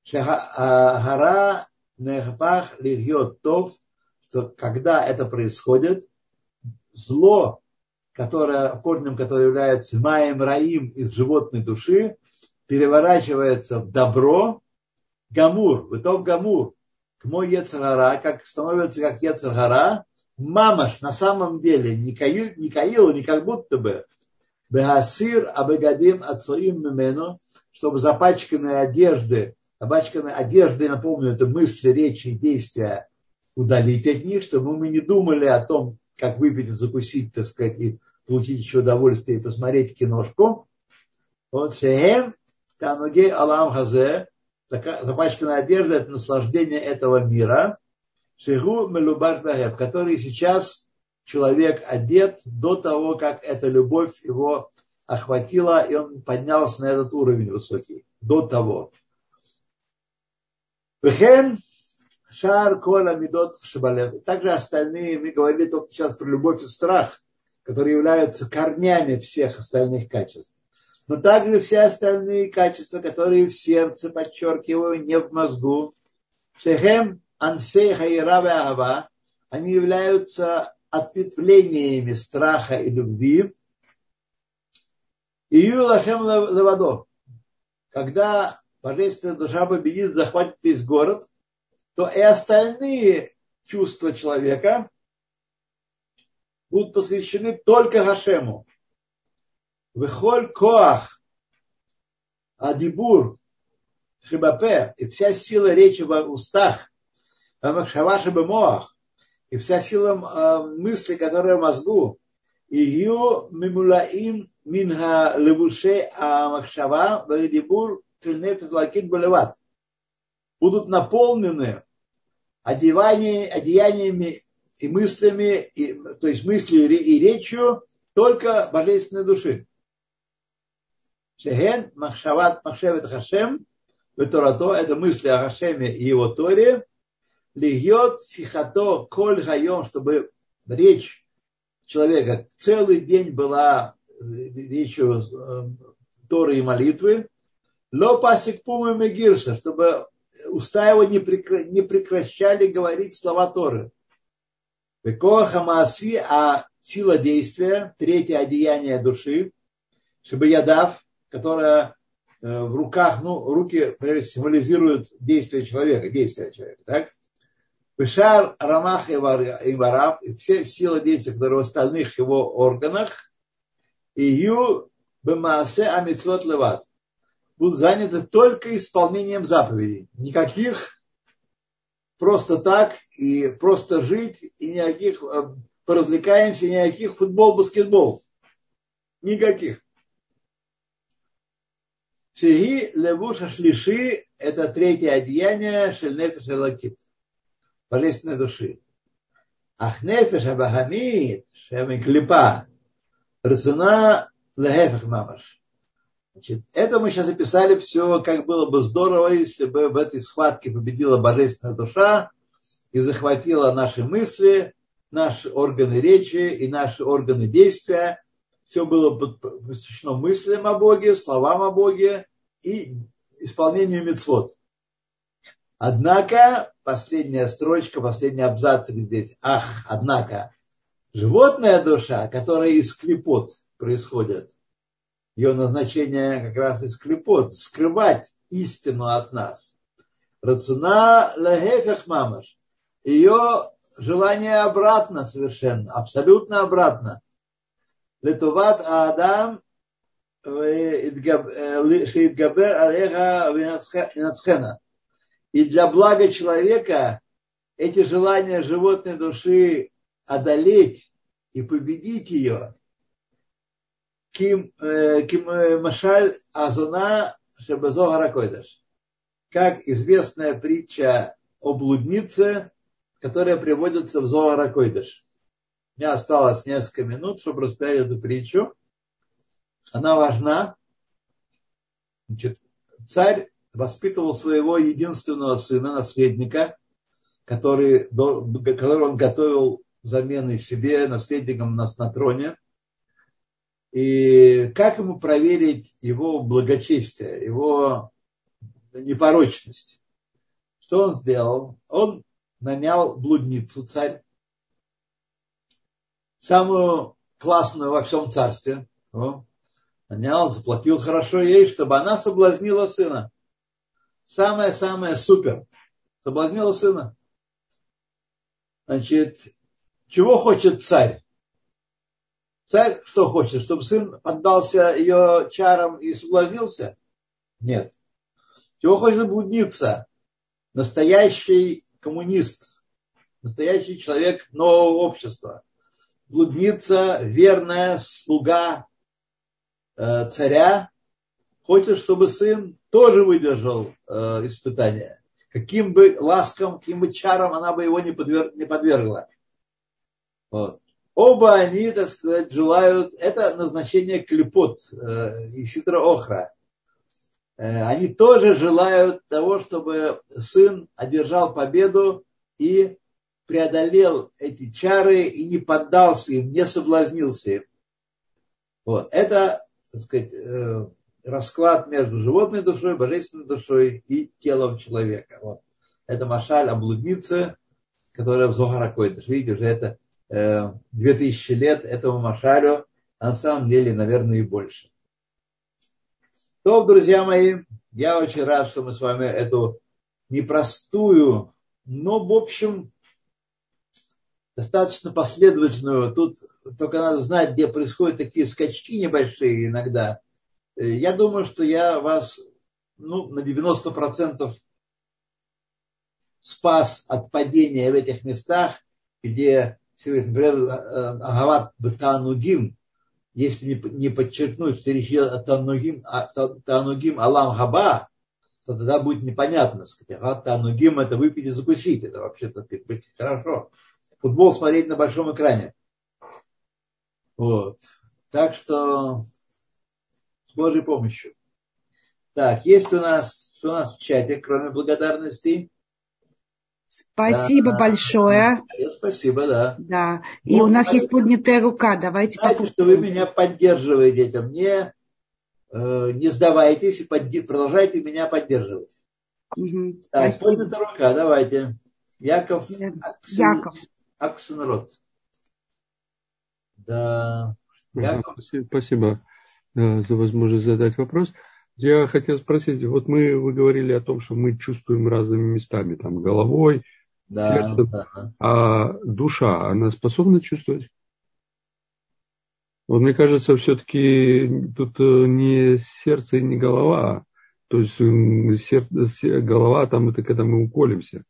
Шахара Нехпах Лирьот Тов, что когда это происходит, зло, которое, корнем которое является маем раим из животной души, переворачивается в добро, гамур, выток гамур, к мой Ецарара, как становится как Ецарара, мамаш на самом деле, не каил, не каил, не как будто бы, бехасир абегадим ацоим мимену, чтобы запачканные одежды, запачканные одежды, напомню, это мысли, речи и действия, удалить от них, чтобы мы не думали о том, как выпить и закусить, так сказать, и получить еще удовольствие и посмотреть киношку. Вот шеем танугей алам хазе, запачканная одежда, это наслаждение этого мира. Шеху мелубаш бахев, который сейчас человек одет до того, как эта любовь его охватила, и он поднялся на этот уровень высокий. До того. Вехен Шар Кола Медот Шабалев. Также остальные, мы говорили только сейчас про любовь и страх, которые являются корнями всех остальных качеств. Но также все остальные качества, которые в сердце, подчеркиваю, не в мозгу. Шехем Анфей Хайрава Ава, они являются ответвлениями страха и любви. И Юлашем Лавадо, когда божественная душа победит, захватит весь город, то и остальные чувства человека будут посвящены только Гашему. Вехоль коах, адибур, шибапе, и вся сила речи в устах, махшаваши бемоах, и вся сила мысли, которая в мозгу, יהיו ממולאים מן לבושי המחשבה והדיבור של נפש האלוקית לבדה, будут наполнены одеяниями и мыслями, и, то есть мыслью и речью только божественной души. שהן מחשבת מחשבת השם תורתו, это мысли о Хашеме и его Торе, льет сихато коль хайом, чтобы речь человека целый день была речью Торы и молитвы, ло пасик пумы мегирса, чтобы уста его не, прекращали говорить слова Торы. Векоха Мааси, а сила действия, третье одеяние души, чтобы ядав, которая э, в руках, ну, руки символизируют действие человека, действие человека, так? Вишар Рамах и Варав, и все силы действия, которые в остальных его органах, и Ю Бемаасе Амитсвот Леват, будут заняты только исполнением заповедей. Никаких просто так и просто жить, и никаких э, поразвлекаемся, никаких футбол, баскетбол. Никаких. שהיא לבוש השלישי – это третье одеяние של נפש האלוקית, божественной души. אך נפש הבהמית שמהקליפה רצונה להפך ממש. Значит, это мы сейчас записали все, как было бы здорово, если бы в этой схватке победила божественная душа и захватила наши мысли, наши органы речи и наши органы действия. Все было посвящено мыслям о Боге, словам о Боге и исполнению мецвод. Однако, последняя строчка, последний абзац здесь. Ах, однако, животная душа, которая из клепот происходит, ее назначение как раз из клепот, скрывать истину от нас. Рацуна лагефех мамаш. Ее желание обратно совершенно, абсолютно обратно. Летуват Адам шеидгабер алеха винацхена. И для блага человека эти желания животной души одолеть и победить ее, Ким, ким Машаль Азуна Шебезогара Койдаш. Как известная притча о блуднице, которая приводится в Зоара Койдаш. У меня осталось несколько минут, чтобы рассказать эту притчу. Она важна. Значит, царь воспитывал своего единственного сына, наследника, который, который он готовил заменой себе наследником нас на троне. И как ему проверить его благочестие, его непорочность? Что он сделал? Он нанял блудницу царь, самую классную во всем царстве. нанял, заплатил хорошо ей, чтобы она соблазнила сына. Самое-самое супер. Соблазнила сына. Значит, чего хочет царь? Царь что хочет? Чтобы сын поддался ее чарам и соблазнился? Нет. Чего хочет блудница? Настоящий коммунист. Настоящий человек нового общества. Блудница, верная слуга э, царя, хочет, чтобы сын тоже выдержал э, испытание. Каким бы ласком, каким бы чаром она бы его не, подвер, не подвергла. Вот. Оба они, так сказать, желают, это назначение клепот э, и ситра охра. Э, они тоже желают того, чтобы сын одержал победу и преодолел эти чары и не поддался им, не соблазнился им. Вот. Это, так сказать, э, расклад между животной душой, божественной душой и телом человека. Вот. Это машаль о блуднице, которая в Зохаракойдыш. Видите, уже это Э, две тысячи лет этому Машарю, а на самом деле, наверное, и больше. То, друзья мои, я очень рад, что мы с вами эту непростую, но, в общем, достаточно последовательную. Тут только надо знать, где происходят такие скачки небольшие иногда. Э, я думаю, что я вас ну, на 90% спас от падения в этих местах, где, например, Агават Танудим, если не, подчеркнуть, что речь идет о Танугим, о Танугим Алам Хаба, то тогда будет непонятно. Сказать, Агават Танугим это выпить и закусить. Это вообще-то хорошо. Футбол смотреть на большом экране. Вот. Так что с Божьей помощью. Так, есть у нас, у нас в чате, кроме благодарностей? Спасибо да, большое. Да, спасибо, да. Да. И ну, у нас а... есть поднятая рука. Давайте Знаете, что вы меня поддерживаете. Это мне э, не сдавайтесь и подди... продолжайте меня поддерживать. Угу, так, спасибо. поднятая рука, давайте. Яков. Аксен... Яков. Аксенрод. Да. Яков. Спасибо э, за возможность задать вопрос. Я хотел спросить, вот мы, вы говорили о том, что мы чувствуем разными местами, там, головой, да, сердцем, да. а душа, она способна чувствовать? Вот мне кажется, все-таки тут э, не сердце и не голова, то есть сердце, голова там это когда мы уколемся,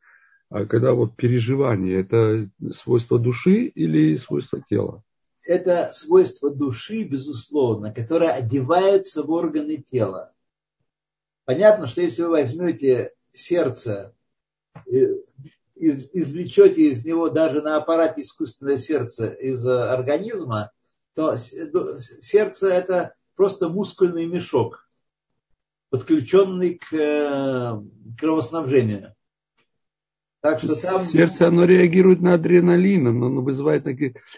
когда вот переживание, это свойство души или свойство тела? Это свойство души, безусловно, которое одевается в органы тела. Понятно, что если вы возьмете сердце, извлечете из него даже на аппарате искусственное сердце из организма, то сердце это просто мускульный мешок, подключенный к э, кровоснабжению. Так что там... Сердце, оно реагирует на адреналин, оно вызывает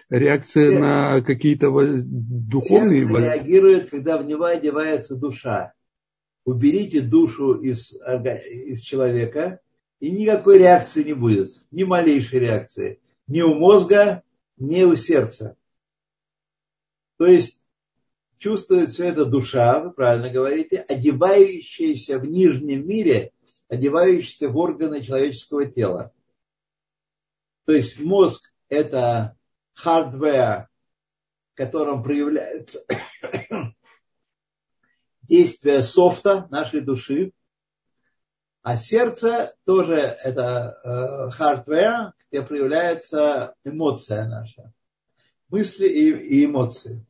реакции Сердце. на какие-то духовные... Сердце реагирует, когда в него одевается душа уберите душу из, из человека, и никакой реакции не будет, ни малейшей реакции, ни у мозга, ни у сердца. То есть чувствует все это душа, вы правильно говорите, одевающаяся в нижнем мире, одевающаяся в органы человеческого тела. То есть мозг это hardware, в котором проявляется [COUGHS] действие софта нашей души, а сердце тоже это hardware, где проявляется эмоция наша, мысли и эмоции.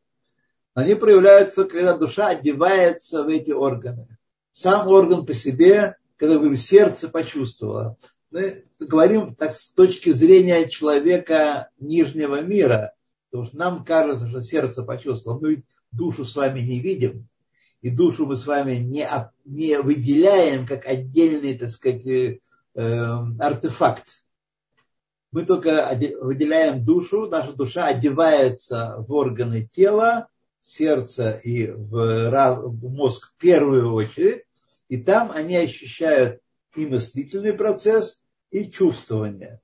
Они проявляются, когда душа одевается в эти органы. Сам орган по себе, когда говорю, сердце почувствовало. Мы говорим так с точки зрения человека нижнего мира, потому что нам кажется, что сердце почувствовало. Мы ведь душу с вами не видим и душу мы с вами не, не выделяем как отдельный, так сказать, э, эм, артефакт. Мы только выделяем душу, наша душа одевается в органы тела, сердце и в, в мозг в первую очередь, и там они ощущают и мыслительный процесс, и чувствование.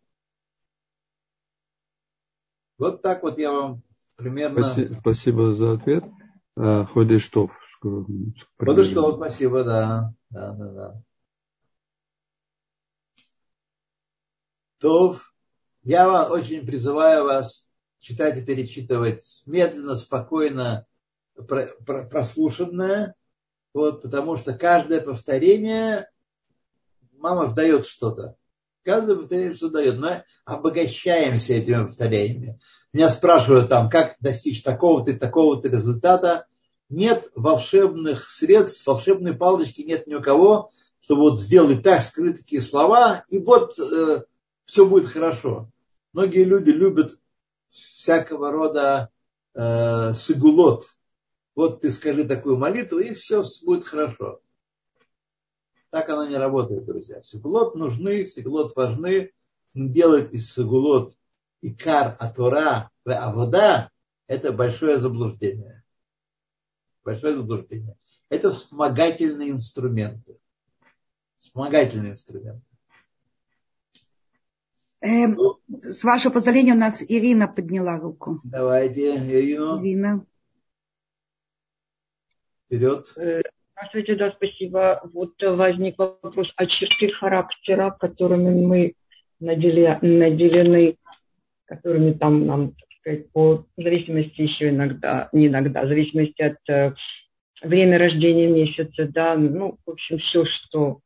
Вот так вот я вам примерно... Спасибо, спасибо за ответ. А, и что, спасибо, да. да, да, да. То я вам очень призываю вас читать и перечитывать медленно, спокойно, прослушанное, вот, потому что каждое повторение мама дает что-то. Каждое повторение что дает. Мы обогащаемся этими повторениями. Меня спрашивают там, как достичь такого-то и такого-то результата нет волшебных средств, волшебной палочки нет ни у кого, чтобы вот сделать так, скрыть такие слова, и вот э, все будет хорошо. Многие люди любят всякого рода э, сигулот. Вот ты скажи такую молитву, и все будет хорошо. Так оно не работает, друзья. Сигулот нужны, сигулот важны. Делать из сигулот икар атора в авода – это большое заблуждение большое заблуждение. Это вспомогательные инструменты. Вспомогательные инструменты. Эм, с вашего позволения у нас Ирина подняла руку. Давайте, Ирину. Ирина. Вперед. Э, Здравствуйте, да, спасибо. Вот возник вопрос о черты характера, которыми мы наделены, которыми там нам, так сказать, по зависимости еще иногда, не иногда, в зависимости от э, время рождения месяца, да, ну, в общем, все, что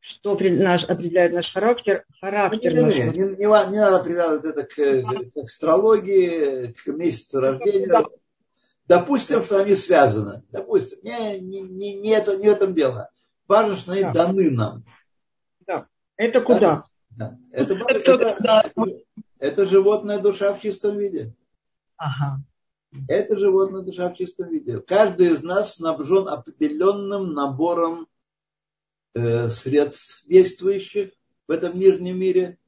что наш, определяет наш характер, характер ну, не, наш... не, не, не, не надо привязывать это к, к астрологии, к месяцу рождения. Да. Допустим, что они связаны. Допустим, не, не, не, не, это, не в этом дело. Важно, что они да. даны нам. Да. Это куда? Да. Это, это, это, это животная душа в чистом виде. Ага. Это животная душа в чистом виде. Каждый из нас снабжен определенным набором э, средств действующих в этом нижнем мире.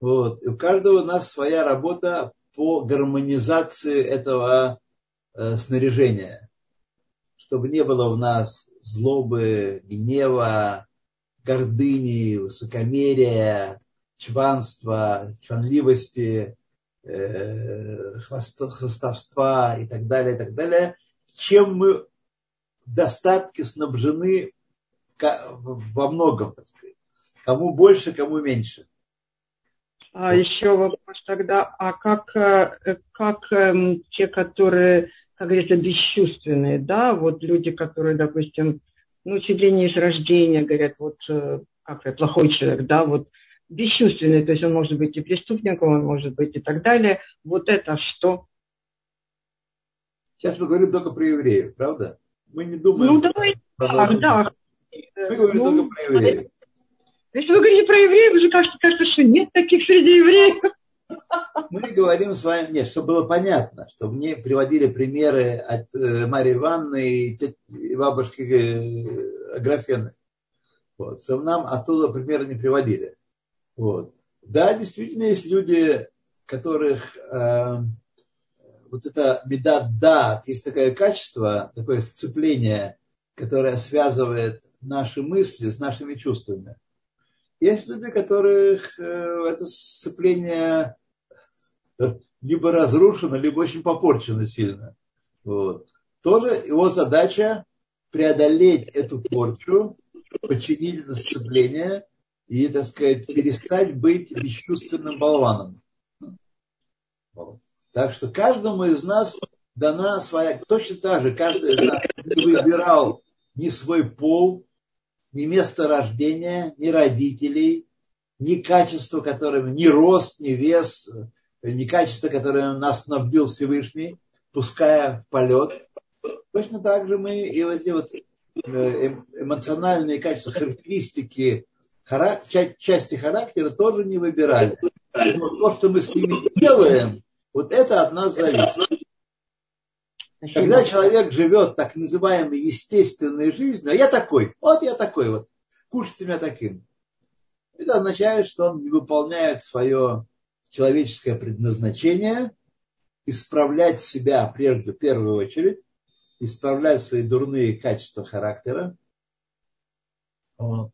Вот. И у каждого у нас своя работа по гармонизации этого э, снаряжения. Чтобы не было у нас злобы, гнева, гордыни, высокомерия, чванства, чванливости, э, хвастовства и так далее, и так далее, чем мы в достатке снабжены во многом, так сказать. Кому больше, кому меньше. А еще вопрос тогда, а как, э, как эм, те, которые, как говорится, бесчувственные, да, вот люди, которые, допустим, ну, чуть ли не с рождения, говорят, вот, э, как это, плохой человек, да, вот, бесчувственный, то есть он может быть и преступником, он может быть и так далее. Вот это что? Сейчас мы говорим только про евреев, правда? Мы не думаем... Ну, давай, так, да. Мы говорим ну, только про евреев. Если вы говорите про евреев, уже кажется, кажется, что нет таких среди евреев. Мы говорим с вами, нет, чтобы было понятно, чтобы мне приводили примеры от э, Марии Ивановны и, и бабушки э, Аграфены. Вот, чтобы нам оттуда примеры не приводили. Вот. Да, действительно, есть люди, которых э, вот это беда да, есть такое качество, такое сцепление, которое связывает наши мысли с нашими чувствами. Есть люди, которых э, это сцепление [LAUGHS] либо разрушено, либо очень попорчено сильно. Вот. Тоже его задача преодолеть эту порчу, починить это сцепление и, так сказать, перестать быть бесчувственным болваном. Так что каждому из нас дана своя, точно так же каждый из нас не выбирал ни свой пол, ни место рождения, ни родителей, ни качество, которыми, ни рост, ни вес, ни качество, которое нас снабдил Всевышний, пуская в полет. Точно так же мы и вот эти вот э, эм, эмоциональные качества, характеристики характер, части характера тоже не выбирали. Но то, что мы с ними делаем, вот это от нас зависит. Когда человек живет так называемой естественной жизнью, а я такой, вот я такой вот, кушайте меня таким. Это означает, что он не выполняет свое человеческое предназначение, исправлять себя прежде, в первую очередь, исправлять свои дурные качества характера. Вот.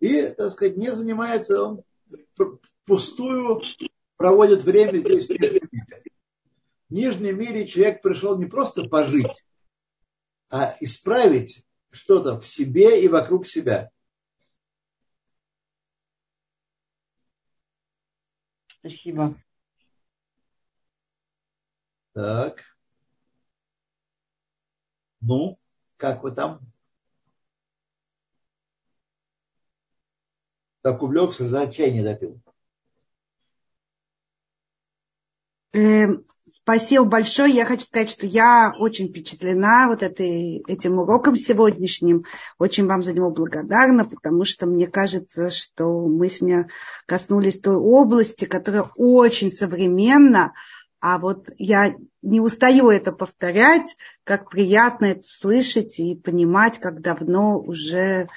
И, так сказать, не занимается, он пустую проводит время здесь, в Нижнем мире. В Нижнем мире человек пришел не просто пожить, а исправить что-то в себе и вокруг себя. Спасибо. Так. Ну, как вы там? так увлекся, не допил. Эм, спасибо большое. Я хочу сказать, что я очень впечатлена вот этой, этим уроком сегодняшним. Очень вам за него благодарна, потому что мне кажется, что мы сегодня коснулись той области, которая очень современна, а вот я не устаю это повторять, как приятно это слышать и понимать, как давно уже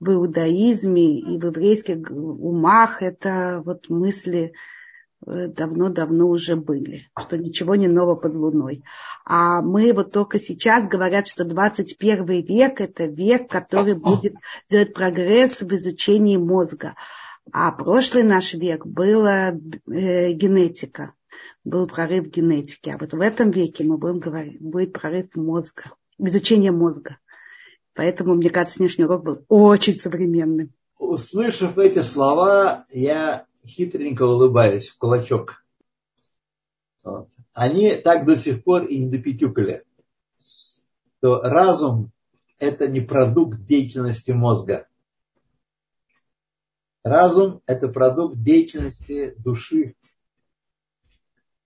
в иудаизме и в еврейских умах это вот мысли давно-давно уже были, что ничего не ново под луной. А мы вот только сейчас говорят, что 21 век – это век, который будет делать прогресс в изучении мозга. А прошлый наш век была э, генетика, был прорыв генетики. А вот в этом веке мы будем говорить, будет прорыв мозга, изучение мозга. Поэтому, мне кажется, сегодняшний урок был очень современным. Услышав эти слова, я хитренько улыбаюсь в кулачок. Вот. Они так до сих пор и не допетюкали, что разум – это не продукт деятельности мозга. Разум – это продукт деятельности души.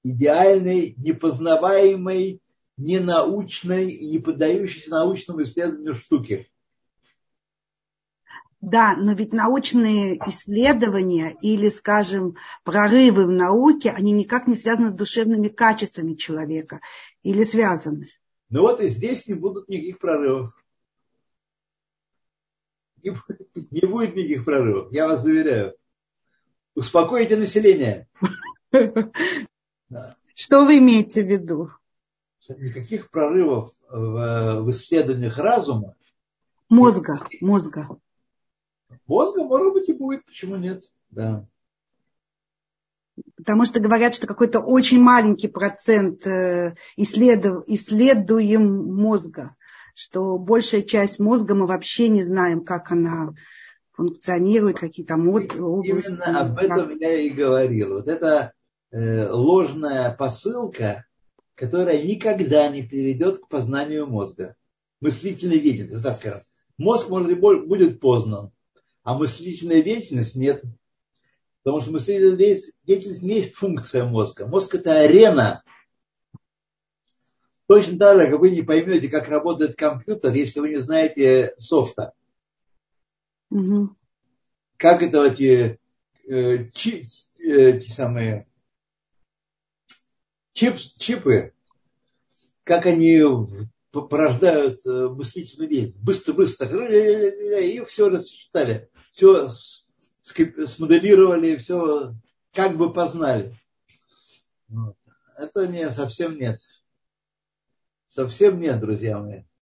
Идеальной, непознаваемой, ненаучной и не поддающейся научному исследованию штуки. Да, но ведь научные исследования или, скажем, прорывы в науке, они никак не связаны с душевными качествами человека. Или связаны? Ну вот и здесь не будут никаких прорывов. Не, не будет никаких прорывов, я вас заверяю. Успокойте население. Что вы имеете в виду? Никаких прорывов в, в исследованиях разума. Мозга, мозга. Мозга, может быть, и будет, почему нет? Да. Потому что говорят, что какой-то очень маленький процент э, исследов, исследуем мозга, что большая часть мозга мы вообще не знаем, как она функционирует, какие там области. Именно об этом как... я и говорил. Вот это э, ложная посылка, которая никогда не приведет к познанию мозга. Мыслительной деятельности, так скажем. Мозг может, будет познан, а мыслительная деятельность нет. Потому что мыслительная деятельность не есть функция мозга. Мозг это арена. Точно так же, как вы не поймете, как работает компьютер, если вы не знаете софта. Угу. Как это эти, э, чи, э, те самые чип, чипы, как они порождают э, мыслительную деятельность. Быстро-быстро. И все рассчитали все смоделировали, все как бы познали. Это не, совсем нет. Совсем нет, друзья мои.